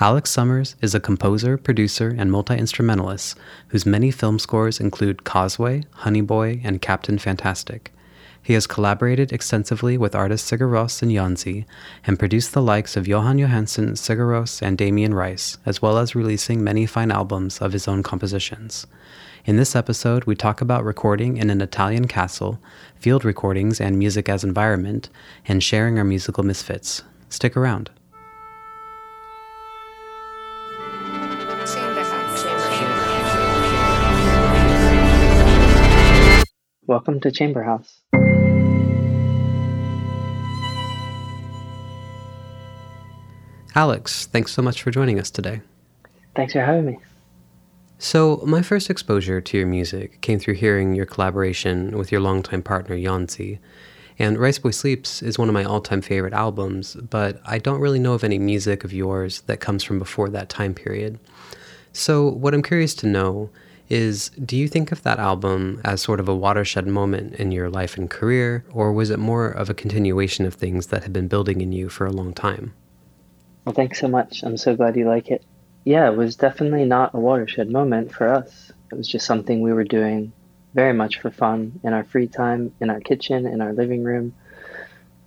Alex Somers is a composer, producer, and multi instrumentalist whose many film scores include Causeway, Honey Boy, and Captain Fantastic. He has collaborated extensively with artists Sigur Rós and Jónsi and produced the likes of Jóhann Jóhannsson, Sigur Rós, and Damien Rice, as well as releasing many fine albums of his own compositions. In this episode, we talk about recording in an Italian castle, field recordings and music as environment, and sharing our musical misfits. Stick around. Welcome to Chamber House. Alex, thanks so much for joining us today. Thanks for having me. So, my first exposure to your music came through hearing your collaboration with your longtime partner, Jónsi. And Rice Boy Sleeps is one of my all time favorite albums, but I don't really know of any music of yours that comes from before that time period. So, what I'm curious to know is do you think of that album as sort of a watershed moment in your life and career, or was it more of a continuation of things that had been building in you for a long time? Well, thanks so much. I'm so glad you like it. Yeah, it was definitely not a watershed moment for us. It was just something we were doing very much for fun in our free time, in our kitchen, in our living room,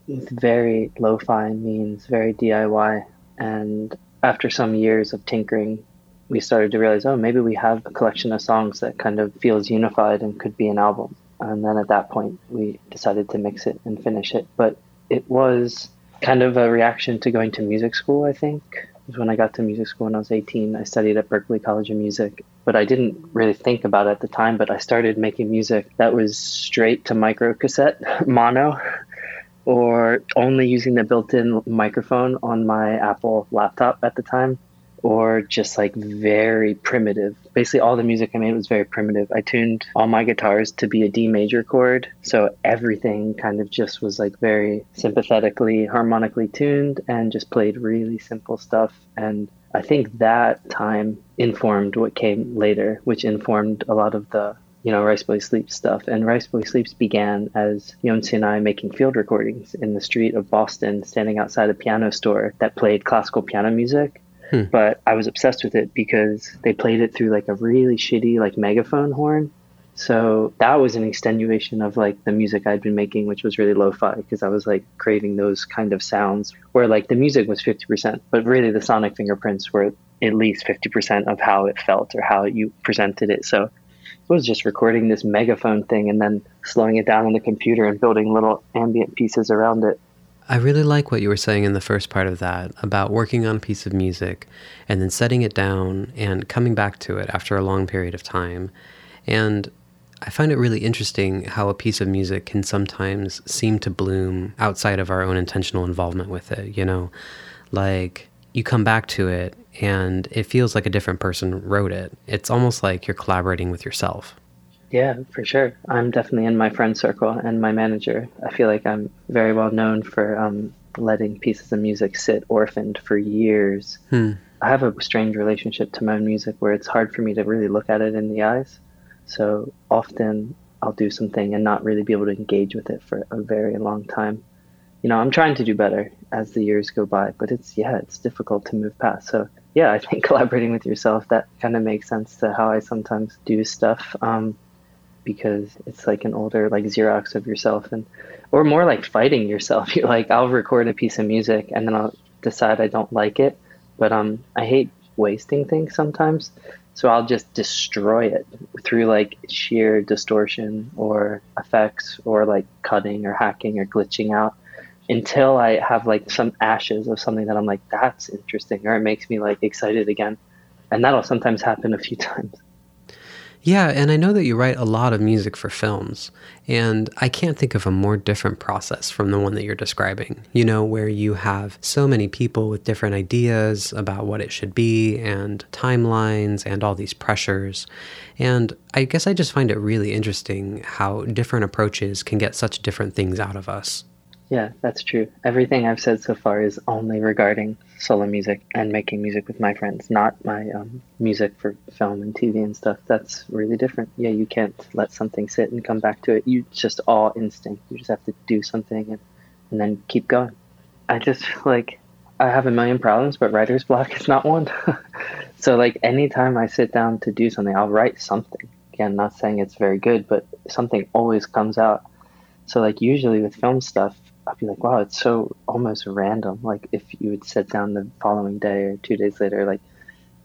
with very lo fi means, very DIY. And after some years of tinkering we started to realize, oh, maybe we have a collection of songs that kind of feels unified and could be an album. And then at that point, we decided to mix it and finish it. But it was kind of a reaction to going to music school, I think. was when I got to music school when I was 18. I studied at Berklee College of Music, but I didn't really think about it at the time. But I started making music that was straight to micro cassette, mono, or only using the built in microphone on my Apple laptop at the time or just like very primitive. Basically, all the music I made was very primitive. I tuned all my guitars to be a D major chord, so everything kind of just was like very sympathetically, harmonically tuned and just played really simple stuff. And I think that time informed what came later, which informed a lot of the you know, Rice Boy Sleeps stuff. And Rice Boy Sleeps began as Jónsi and I making field recordings in the street of Boston, standing outside a piano store that played classical piano music Hmm. But I was obsessed with it because they played it through like a really shitty like megaphone horn. So that was an extenuation of like the music I'd been making, which was really lo-fi because I was like craving those kind of sounds where like the music was 50%, but really the sonic fingerprints were at least 50% of how it felt or how you presented it. So it was just recording this megaphone thing and then slowing it down on the computer and building little ambient pieces around it. I really like what you were saying in the first part of that about working on a piece of music and then setting it down and coming back to it after a long period of time. And I find it really interesting how a piece of music can sometimes seem to bloom outside of our own intentional involvement with it, you know? Like you come back to it and it feels like a different person wrote it. It's almost like you're collaborating with yourself. Yeah, for sure. I'm definitely in my friend circle and my manager. I feel like I'm very well known for um, letting pieces of music sit orphaned for years. Hmm. I have a strange relationship to my own music where it's hard for me to really look at it in the eyes. So often I'll do something and not really be able to engage with it for a very long time. You know, I'm trying to do better as the years go by, but it's, yeah, it's difficult to move past. So, yeah, I think collaborating with yourself, that kind of makes sense to how I sometimes do stuff. Um, because it's like an older like Xerox of yourself and or more like fighting yourself. You're like I'll record a piece of music and then I'll decide I don't like it, but um I hate wasting things sometimes. So I'll just destroy it through like sheer distortion or effects or like cutting or hacking or glitching out until I have like some ashes of something that I'm like, that's interesting, or it makes me like excited again. And that'll sometimes happen a few times. Yeah, and I know that you write a lot of music for films, and I can't think of a more different process from the one that you're describing, you know, where you have so many people with different ideas about what it should be, and timelines, and all these pressures. And I guess I just find it really interesting how different approaches can get such different things out of us. Yeah, that's true. Everything I've said so far is only regarding solo music and making music with my friends, not my um, music for film and TV and stuff. That's really different. Yeah, you can't let something sit and come back to it. You just all instinct. You just have to do something and, and then keep going. I just like I have a million problems, but writer's block is not one. so like anytime I sit down to do something, I'll write something. Again, not saying it's very good, but something always comes out. So like usually with film stuff, I'd be like, wow, it's so almost random. Like if you would sit down the following day or two days later, like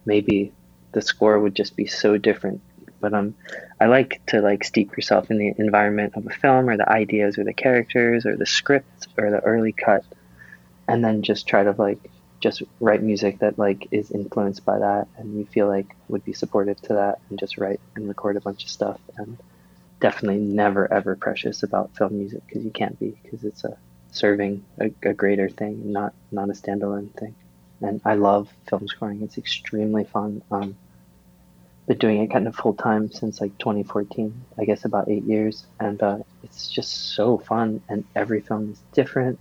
maybe the score would just be so different. But um, I like to like steep yourself in the environment of a film or the ideas or the characters or the script or the early cut and then just try to like just write music that like is influenced by that and you feel like would be supportive to that and just write and record a bunch of stuff and definitely never ever precious about film music because you can't be because it's a serving a, a greater thing not not a standalone thing and i love film scoring it's extremely fun um been doing it kind of full time since like 2014 i guess about eight years and uh, it's just so fun and every film is different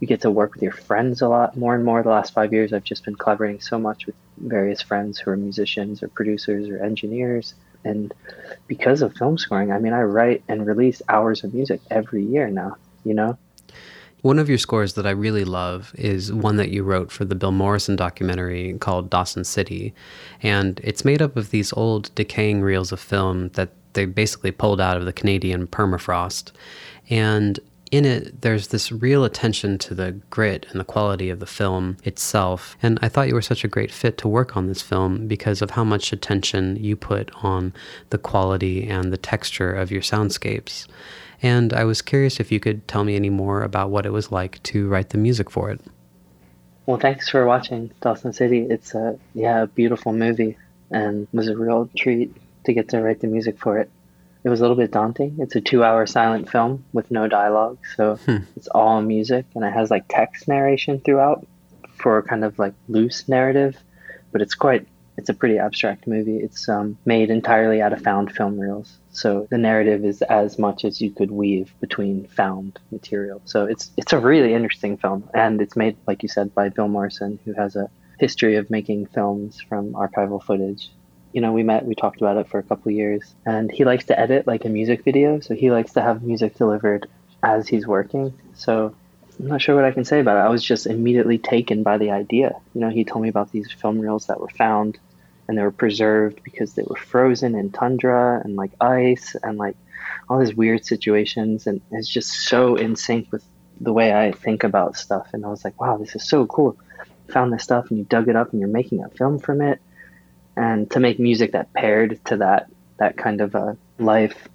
you get to work with your friends a lot more and more. The last five years, I've just been collaborating so much with various friends who are musicians or producers or engineers. And because of film scoring, I mean, I write and release hours of music every year now, you know? One of your scores that I really love is one that you wrote for the Bill Morrison documentary called Dawson City. And it's made up of these old decaying reels of film that they basically pulled out of the Canadian permafrost. And in it, there's this real attention to the grit and the quality of the film itself. And I thought you were such a great fit to work on this film because of how much attention you put on the quality and the texture of your soundscapes. And I was curious if you could tell me any more about what it was like to write the music for it. Well, thanks for watching Dawson City. It's a yeah, a beautiful movie and was a real treat to get to write the music for it it was a little bit daunting. It's a two hour silent film with no dialogue, so hmm. it's all music and it has like text narration throughout for kind of like loose narrative, but it's quite it's a pretty abstract movie. It's um, made entirely out of found film reels, so the narrative is as much as you could weave between found material. So it's it's a really interesting film, and it's made like you said by Bill Morrison, who has a history of making films from archival footage you know, we met, we talked about it for a couple years, and he likes to edit like a music video, so he likes to have music delivered as he's working. So I'm not sure what I can say about it. I was just immediately taken by the idea. You know, he told me about these film reels that were found and they were preserved because they were frozen in tundra and like ice and like all these weird situations. And it's just so in sync with the way I think about stuff. And I was like, wow, this is so cool. Found this stuff and you dug it up and you're making a film from it. And to make music that paired to that that kind of a life,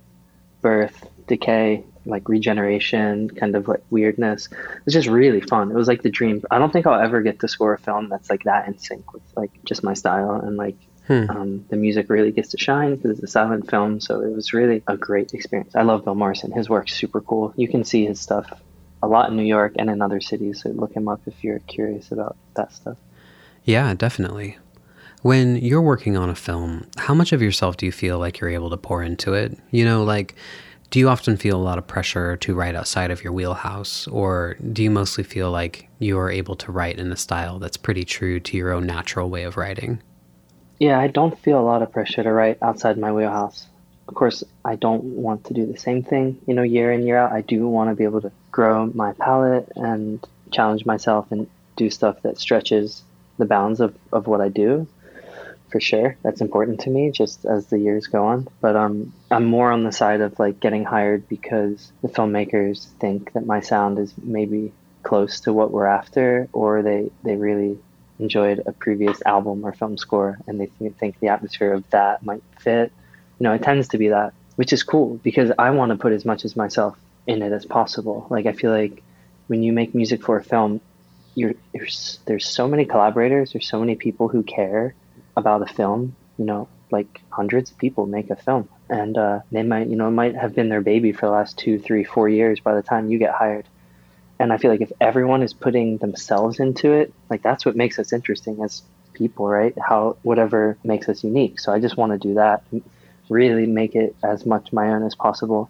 birth, decay, like regeneration, kind of like weirdness. It was just really fun. It was like the dream. I don't think I'll ever get to score a film that's like that in sync with like just my style and like hmm. um, the music really gets to shine because it's a silent film. So it was really a great experience. I love Bill Morrison. His work's super cool. You can see his stuff a lot in New York and in other cities. So look him up if you're curious about that stuff. Yeah, definitely. When you're working on a film, how much of yourself do you feel like you're able to pour into it? You know, like, do you often feel a lot of pressure to write outside of your wheelhouse, or do you mostly feel like you're able to write in a style that's pretty true to your own natural way of writing? Yeah, I don't feel a lot of pressure to write outside my wheelhouse. Of course, I don't want to do the same thing, you know, year in, year out. I do want to be able to grow my palette and challenge myself and do stuff that stretches the bounds of, of what I do for sure. That's important to me just as the years go on. But um, I'm more on the side of like getting hired because the filmmakers think that my sound is maybe close to what we're after, or they, they really enjoyed a previous album or film score and they th- think the atmosphere of that might fit. You know, it tends to be that, which is cool because I want to put as much as myself in it as possible. Like, I feel like when you make music for a film, you're, there's so many collaborators, there's so many people who care about a film, you know, like hundreds of people make a film, and uh, they might, you know, might have been their baby for the last two, three, four years by the time you get hired. And I feel like if everyone is putting themselves into it, like that's what makes us interesting as people, right? How whatever makes us unique. So I just want to do that, really make it as much my own as possible,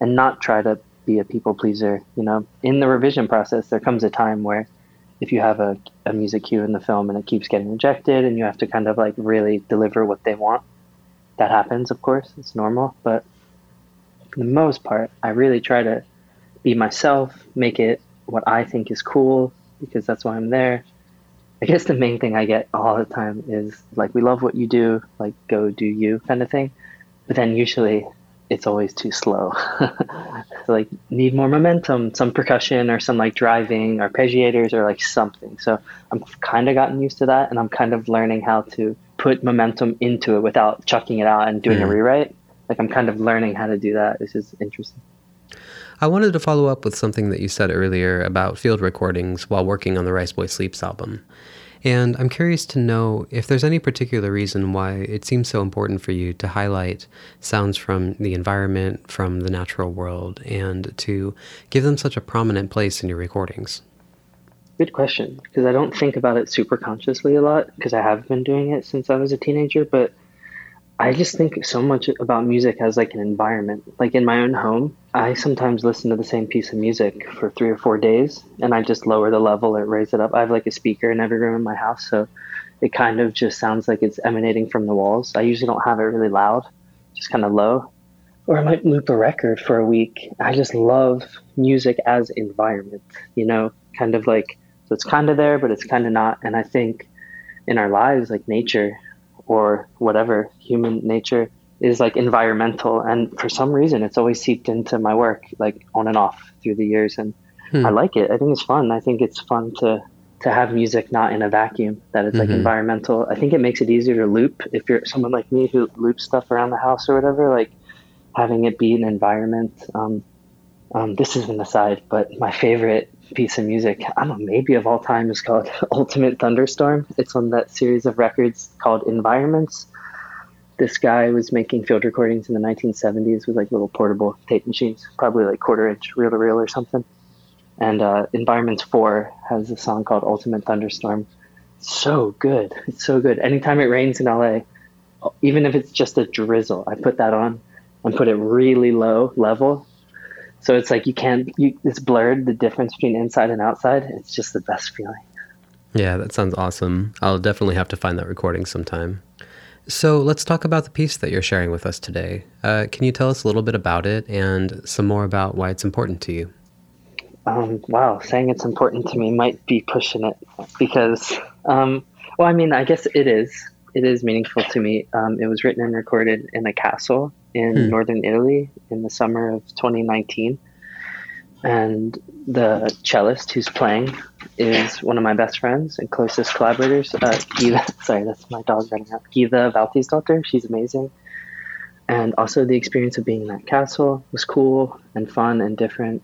and not try to be a people pleaser. You know, in the revision process, there comes a time where if you have a, a music cue in the film and it keeps getting rejected and you have to kind of like really deliver what they want that happens of course it's normal but for the most part i really try to be myself make it what i think is cool because that's why I'm there. I guess the main thing I get all the time is like, we love what you do, like, go do you kind of thing. But then usually it's always too slow. like, need more momentum, some percussion or some like driving arpeggiators or like something. So I'm kind of gotten used to that and I'm kind of learning how to put momentum into it without chucking it out and doing mm. a rewrite. Like, I'm kind of learning how to do that. This is interesting. I wanted to follow up with something that you said earlier about field recordings while working on the Rice Boy Sleeps album. And I'm curious to know if there's any particular reason why it seems so important for you to highlight sounds from the environment, from the natural world, and to give them such a prominent place in your recordings. Good question, because I don't think about it super consciously a lot, because I have been doing it since I was a teenager, but I just think so much about music as like an environment. Like in my own home, I sometimes listen to the same piece of music for three or four days and I just lower the level or raise it up. I have like a speaker in every room in my house, so it kind of just sounds like it's emanating from the walls. I usually don't have it really loud, just kind of low. Or I might loop a record for a week. I just love music as environment, you know, kind of like, so it's kind of there, but it's kind of not. And I think in our lives, like nature, or whatever human nature is like environmental. And for some reason it's always seeped into my work like on and off through the years. And hmm. i like it. I think it's fun. I think it's fun to to have music not in a vacuum that it's like mm-hmm. environmental. I think it makes it easier to loop if you're someone like me who loops stuff around the house or whatever like having it be an environment. Um, um, this is an aside but my favorite piece of music, I don't know, maybe of all time is called Ultimate Thunderstorm. It's on that series of records called Environments. This guy was making field recordings in the 1970s with like little portable tape machines, probably like quarter inch reel to reel or something. And uh, Environments 4 has a song called Ultimate Thunderstorm. So good. It's so good. Anytime it rains in LA, even if it's just a drizzle, I put that on and put it really low level so it's like you can't, you, it's blurred the difference between inside and outside. It's just the best feeling. Yeah, that sounds awesome. I'll definitely have to find that recording sometime. So let's talk about the piece that you're sharing with us today. Uh, can you tell us a little bit about it and some more about why it's important to you? Um, wow, saying it's important to me might be pushing it because, um, well, I mean, I guess it is. It is meaningful to me. Um, it was written and recorded in a castle in hmm. northern Italy in the summer of 2019. And the cellist who's playing is one of my best friends and closest collaborators. Uh, sorry, that's my dog running out. Valtýsdóttir. She's amazing. And also the experience of being in that castle was cool and fun and different.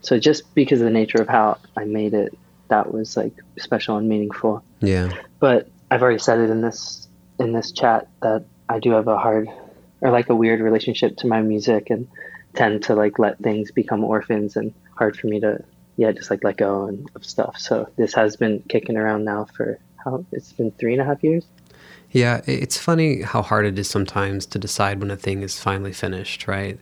So just because of the nature of how I made it, that was like special and meaningful. Yeah. But I've already said it in this in this chat that I do have a hard or like a weird relationship to my music and tend to like let things become orphans and hard for me to yeah just like let go and of stuff. So this has been kicking around now for how it's been three and a half years? Yeah it's funny how hard it is sometimes to decide when a thing is finally finished right?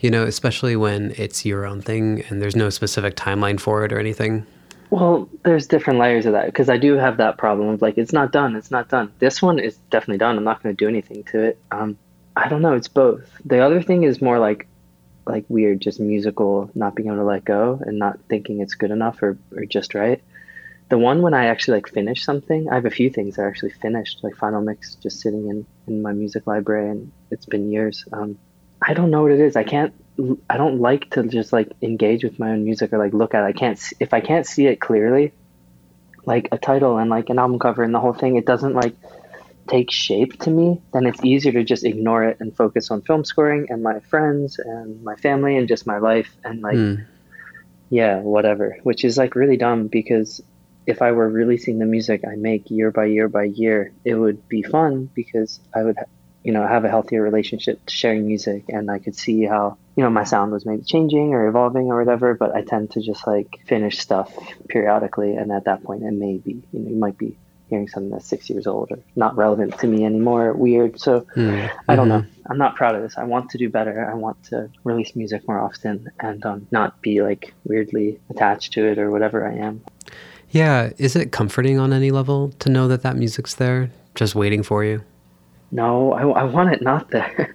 You know especially when it's your own thing and there's no specific timeline for it or anything. Well there's different layers of that because i do have that problem of like it's not done it's not done. This one is definitely done i'm not going to do anything to it. Um, I don't know. It's both. The other thing is more like like weird, just musical, not being able to let go and not thinking it's good enough or, or just right. The one when I actually like finish something, I have a few things that are actually finished, like final mix, just sitting in in my music library, and it's been years. Um, I don't know what it is. I can't. I don't like to just like engage with my own music or like look at it. I can't. If I can't see it clearly, like a title and like an album cover and the whole thing, it doesn't like take shape to me, then it's easier to just ignore it and focus on film scoring and my friends and my family and just my life and like mm. yeah, whatever. Which is like really dumb because if I were releasing the music I make year by year by year, it would be fun because I would you know have a healthier relationship to sharing music and I could see how you know my sound was maybe changing or evolving or whatever but I tend to just like finish stuff periodically and at that point it may be you know you might be hearing something that's six years old or not relevant to me anymore, weird. So mm-hmm. I don't know. Mm-hmm. I'm not proud of this. I want to do better. I want to release music more often and um, not be like weirdly attached to it or whatever I am. Yeah. Is it comforting on any level to know that that music's there, just waiting for you? No, I, I want it not there.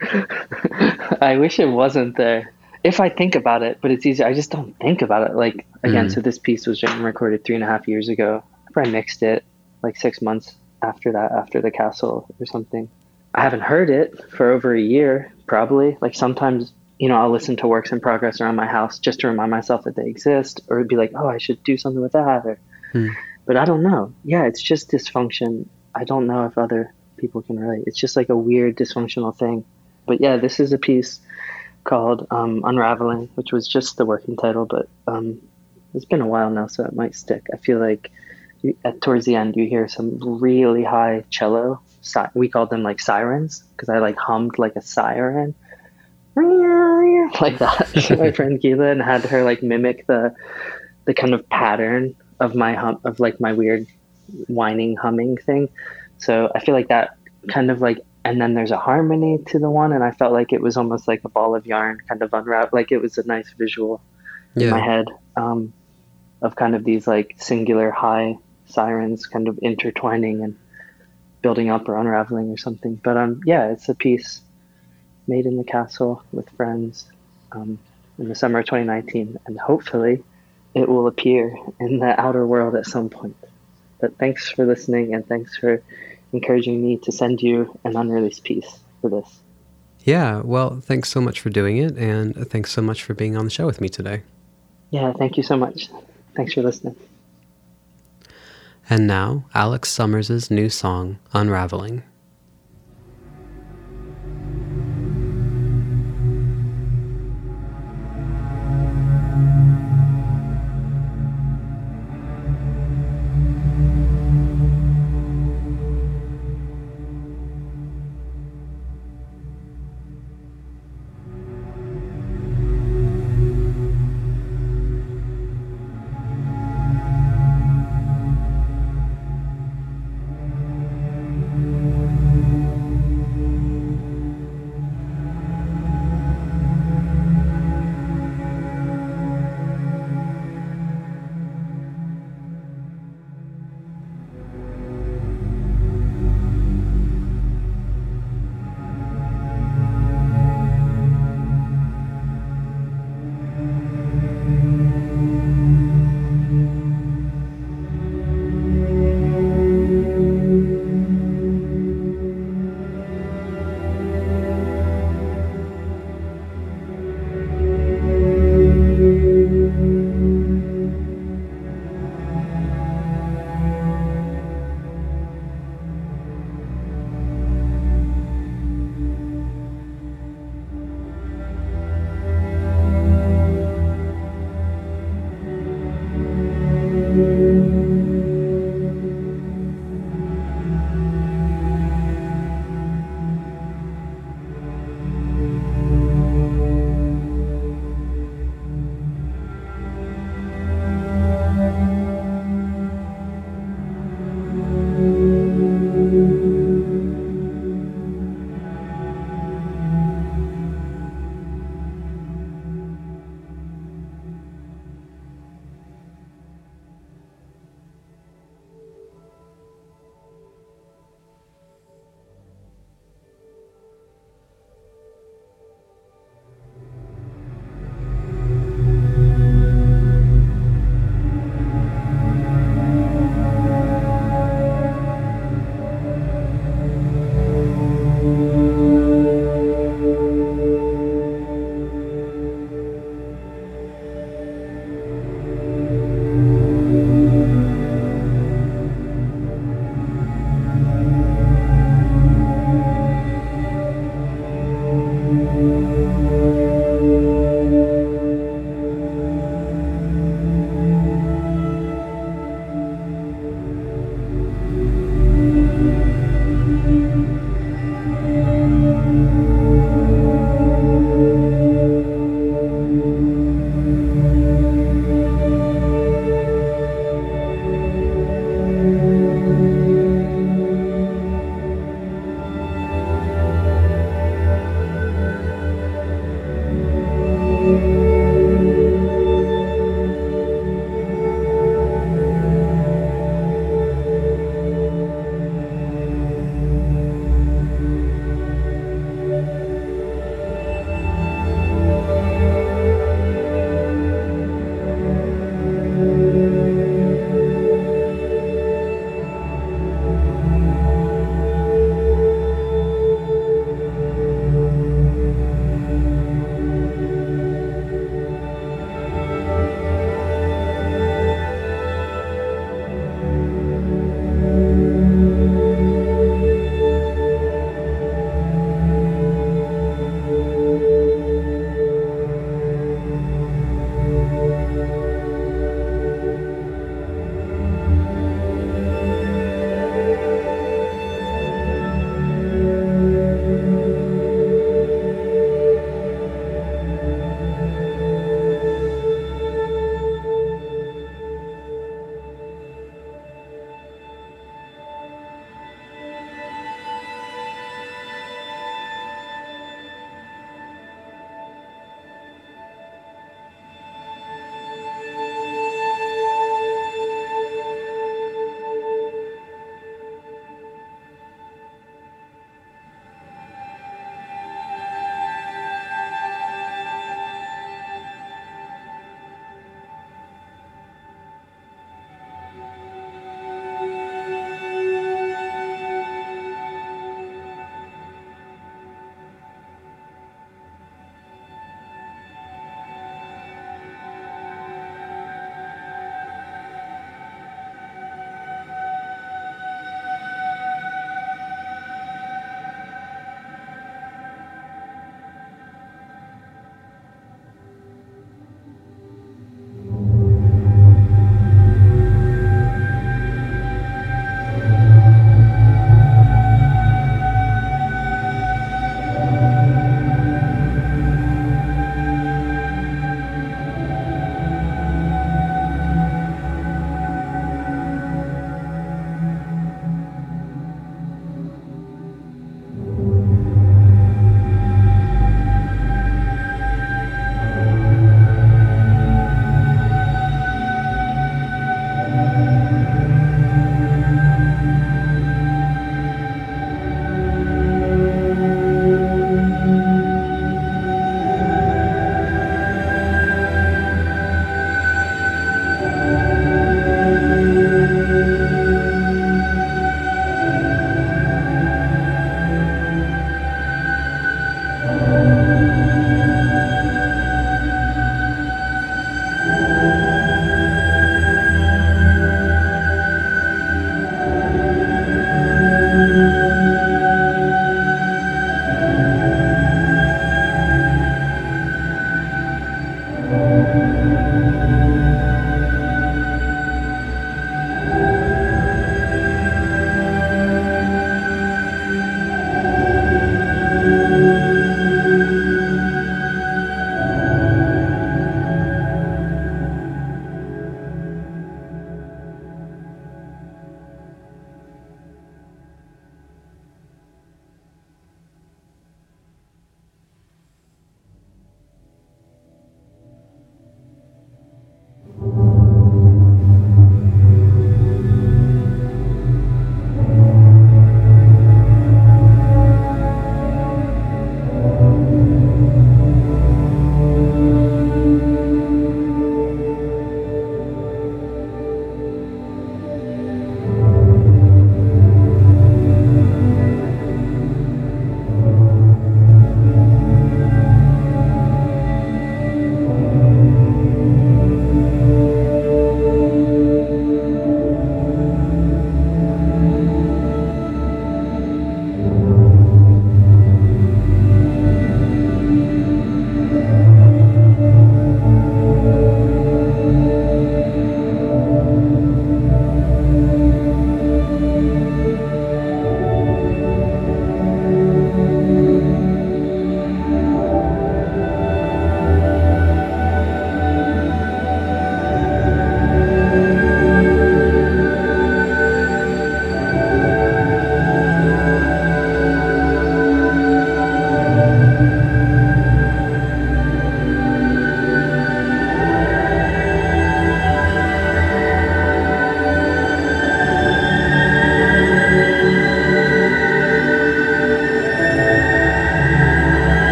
I wish it wasn't there. if I think about it, but it's easy. I just don't think about it. Like again, Mm. so this piece was written and recorded three and a half years ago. I mixed it like six months after that, after the castle or something. I haven't heard it for over a year, probably. Like sometimes, you know, I'll listen to works in progress around my house just to remind myself that they exist, or it'd be like, oh, I should do something with that. Or, Hmm. but I don't know. Yeah, it's just dysfunction. I don't know if other people can relate. It's just like a weird dysfunctional thing. But yeah, this is a piece called um, Unraveling, which was just the working title, but um, it's been a while now, so it might stick. I feel like at towards the end, you hear some really high cello. Si- we called them like sirens because I like hummed like a siren, like that. to my friend Gyða and had her like mimic the the kind of pattern of my hum of like my weird whining humming thing. So I feel like that kind of like and then there's a harmony to the one and I felt like it was almost like a ball of yarn kind of unwrapped like it was a nice visual in my head um, of kind of these like singular high sirens kind of intertwining and building up or unraveling or something but um yeah it's a piece made in the castle with friends um, in the summer of 2019 and hopefully it will appear in the outer world at some point but thanks for listening and thanks for encouraging me to send you an unreleased piece for this Yeah. Well, thanks so much for doing it, and thanks so much for being on the show with me today. yeah thank you so much thanks for listening And now, Alex Somers' new song, Unraveling.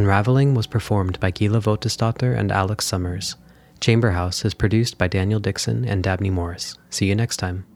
Unraveling was performed by Gyða Valtýsdóttir and Alex Somers. Chamber House is produced by Daniel Dixon and Dabney Morris. See you next time.